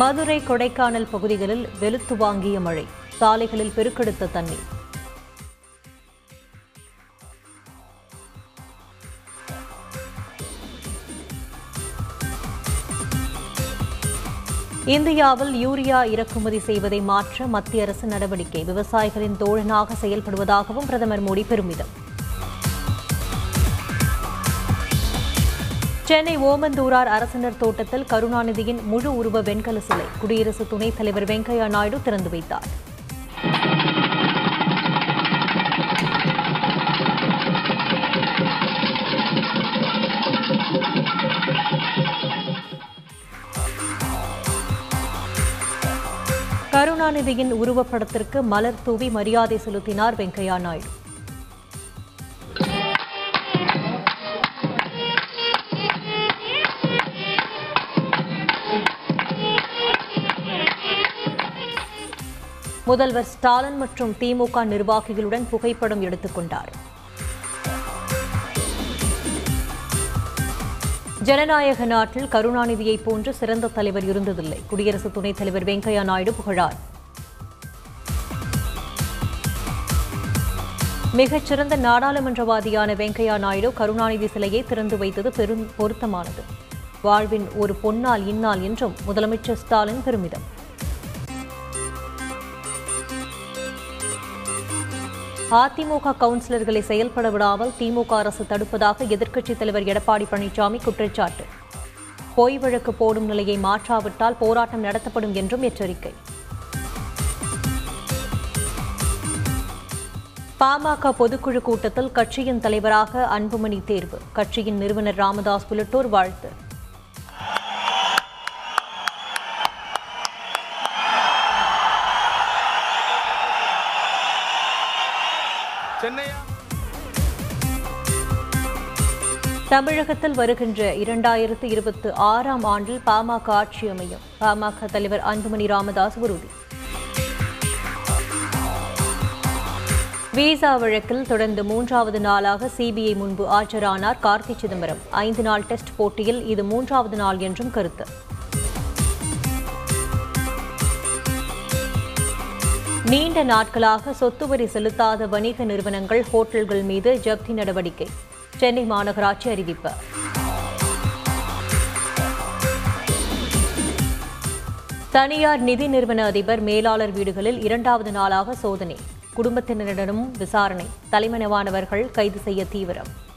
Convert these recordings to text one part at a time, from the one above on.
மதுரை கொடைக்கானல் பகுதிகளில் வெளுத்து வாங்கிய மழை. சாலைகளில் பெருக்கெடுத்த தண்ணீர் இந்தியாவில் யூரியா இறக்குமதி செய்வதை மாற்ற மத்திய அரசு நடவடிக்கை. விவசாயிகளின் தோழனாக செயல்படுவதாகவும் பிரதமர் மோடி பெருமிதம். சென்னை ஓமந்தூரார் அரசினர் தோட்டத்தில் கருணாநிதியின் முழு உருவ வெண்கல சிலை. குடியரசு துணைத் தலைவர் வெங்கையா நாயுடு திறந்து வைத்தார். கருணாநிதியின் உருவப்படத்திற்கு மலர் தூவி மரியாதை செலுத்தினார் வெங்கையா நாயுடு. முதல்வர் ஸ்டாலின் மற்றும் திமுக நிர்வாகிகளுடன் புகைப்படம் எடுத்துக் கொண்டார். ஜனநாயக நாட்டில் கருணாநிதியை போன்று சிறந்த தலைவர் இருந்ததில்லை. குடியரசு துணைத் தலைவர் வெங்கையா நாயுடு புகழார். மிகச்சிறந்த நாடாளுமன்றவாதியான வெங்கையா நாயுடு கருணாநிதி சிலையை திறந்து வைத்தது பெரும் பொருத்தமானது. வாழ்வின் ஒரு பொன்னால் இந்நாள் என்றும் முதலமைச்சர் ஸ்டாலின் பெருமிதம். அதிமுக கவுன்சிலர்களை செயல்பட விடாமல் திமுக அரசு தடுப்பதாக எதிர்க்கட்சித் தலைவர் எடப்பாடி பழனிசாமி குற்றச்சாட்டு. பொய் வழக்கு போடும் நிலையை மாற்றாவிட்டால் போராட்டம் நடத்தப்படும் என்றும் எச்சரிக்கை. பாமக பொதுக்குழு கூட்டத்தில் கட்சியின் தலைவராக அன்புமணி தேர்வு. கட்சியின் நிறுவனர் ராமதாஸ் உள்ளிட்டோர் வாழ்த்து. சென்னையா? தமிழகத்தில் வருகின்ற இரண்டாயிரத்து இருபத்தி ஆறாம் ஆண்டில் பாமக ஆட்சி அமையும். பாமக தலைவர் அன்புமணி ராமதாஸ் உறுதி. விசா வழக்கில் தொடர்ந்து மூன்றாவது நாளாக சிபிஐ முன்பு ஆஜரானார் கார்த்தி சிதம்பரம். ஐந்து நாள் டெஸ்ட் போட்டியில் இது மூன்றாவது நாள் என்றும் கருத்து. நீண்ட நாட்களாக சொத்து வரி செலுத்தாத வணிக நிறுவனங்கள் ஹோட்டல்கள் மீது ஜப்தி நடவடிக்கை. சென்னை மாநகராட்சி அறிவிப்பு. தனியார் நிதி நிறுவன அதிபர் மேலாளர் வீடுகளில் இரண்டாவது நாளாக சோதனை. குடும்பத்தினரிடமும் விசாரணை. தலைமறைவானவர்கள் கைது செய்ய தீவிரம்.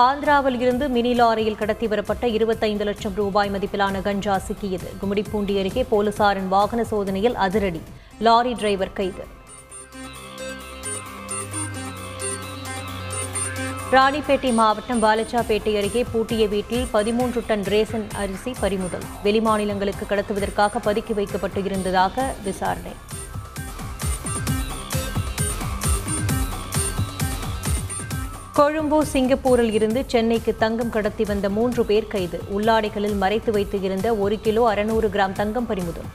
ஆந்திராவில் இருந்து மினி லாரியில் கடத்தி வரப்பட்ட இருபத்தைந்து லட்சம் ரூபாய் மதிப்பிலான கஞ்சா சிக்கியது. கும்மிடிப்பூண்டி அருகே போலீசாரின் வாகன சோதனையில் அதிரடி. லாரி டிரைவர் கைது. ராணிப்பேட்டை மாவட்டம் பாலச்சாப்பேட்டை அருகே பூட்டிய வீட்டில் பதிமூன்று டன் ரேசன் அரிசி பறிமுதல். வெளிமாநிலங்களுக்கு கடத்துவதற்காக பதுக்கி வைக்கப்பட்டு இருந்ததாக விசாரணை. கொழும்பு சிங்கப்பூரில் இருந்து சென்னைக்கு தங்கம் கடத்தி வந்த மூன்று பேர் கைது. உள்ளாடைகளில் மறைத்து வைத்து இருந்த ஒரு கிலோ அறுநூறு கிராம் தங்கம் பறிமுதல்.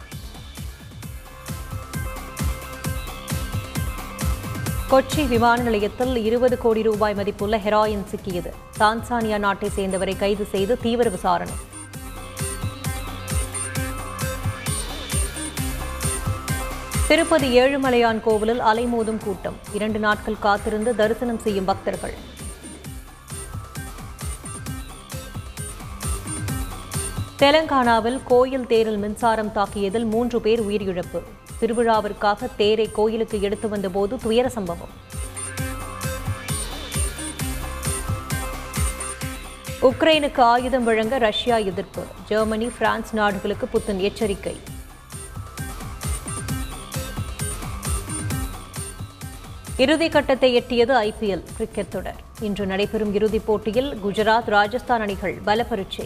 கொச்சி விமான நிலையத்தில் இருபது கோடி ரூபாய் மதிப்புள்ள ஹெராயின் சிக்கியது. தான்சானியா நாட்டை சேர்ந்தவரை கைது செய்து தீவிர விசாரணை. திருப்பதி ஏழுமலையான் கோவிலில் அலைமோதும் கூட்டம். இரண்டு நாட்கள் காத்திருந்து தரிசனம் செய்யும் பக்தர்கள். தெலங்கானாவில் கோயில் தேரில் மின்சாரம் தாக்கியதில் மூன்று பேர் உயிரிழப்பு. திருவிழாவிற்காக தேரை கோயிலுக்கு எடுத்து வந்தபோது துயர சம்பவம். உக்ரைனுக்கு ஆயுதம் வழங்க ரஷ்யா எதிர்ப்பு. ஜெர்மனி பிரான்ஸ் நாடுகளுக்கு புத்தன் எச்சரிக்கை. இறுதி கட்டத்தை எட்டியது ஐபிஎல் கிரிக்கெட் தொடர். இன்று நடைபெறும் இறுதிப் போட்டியில் குஜராத் ராஜஸ்தான் அணிகள் பலப்பரீட்சை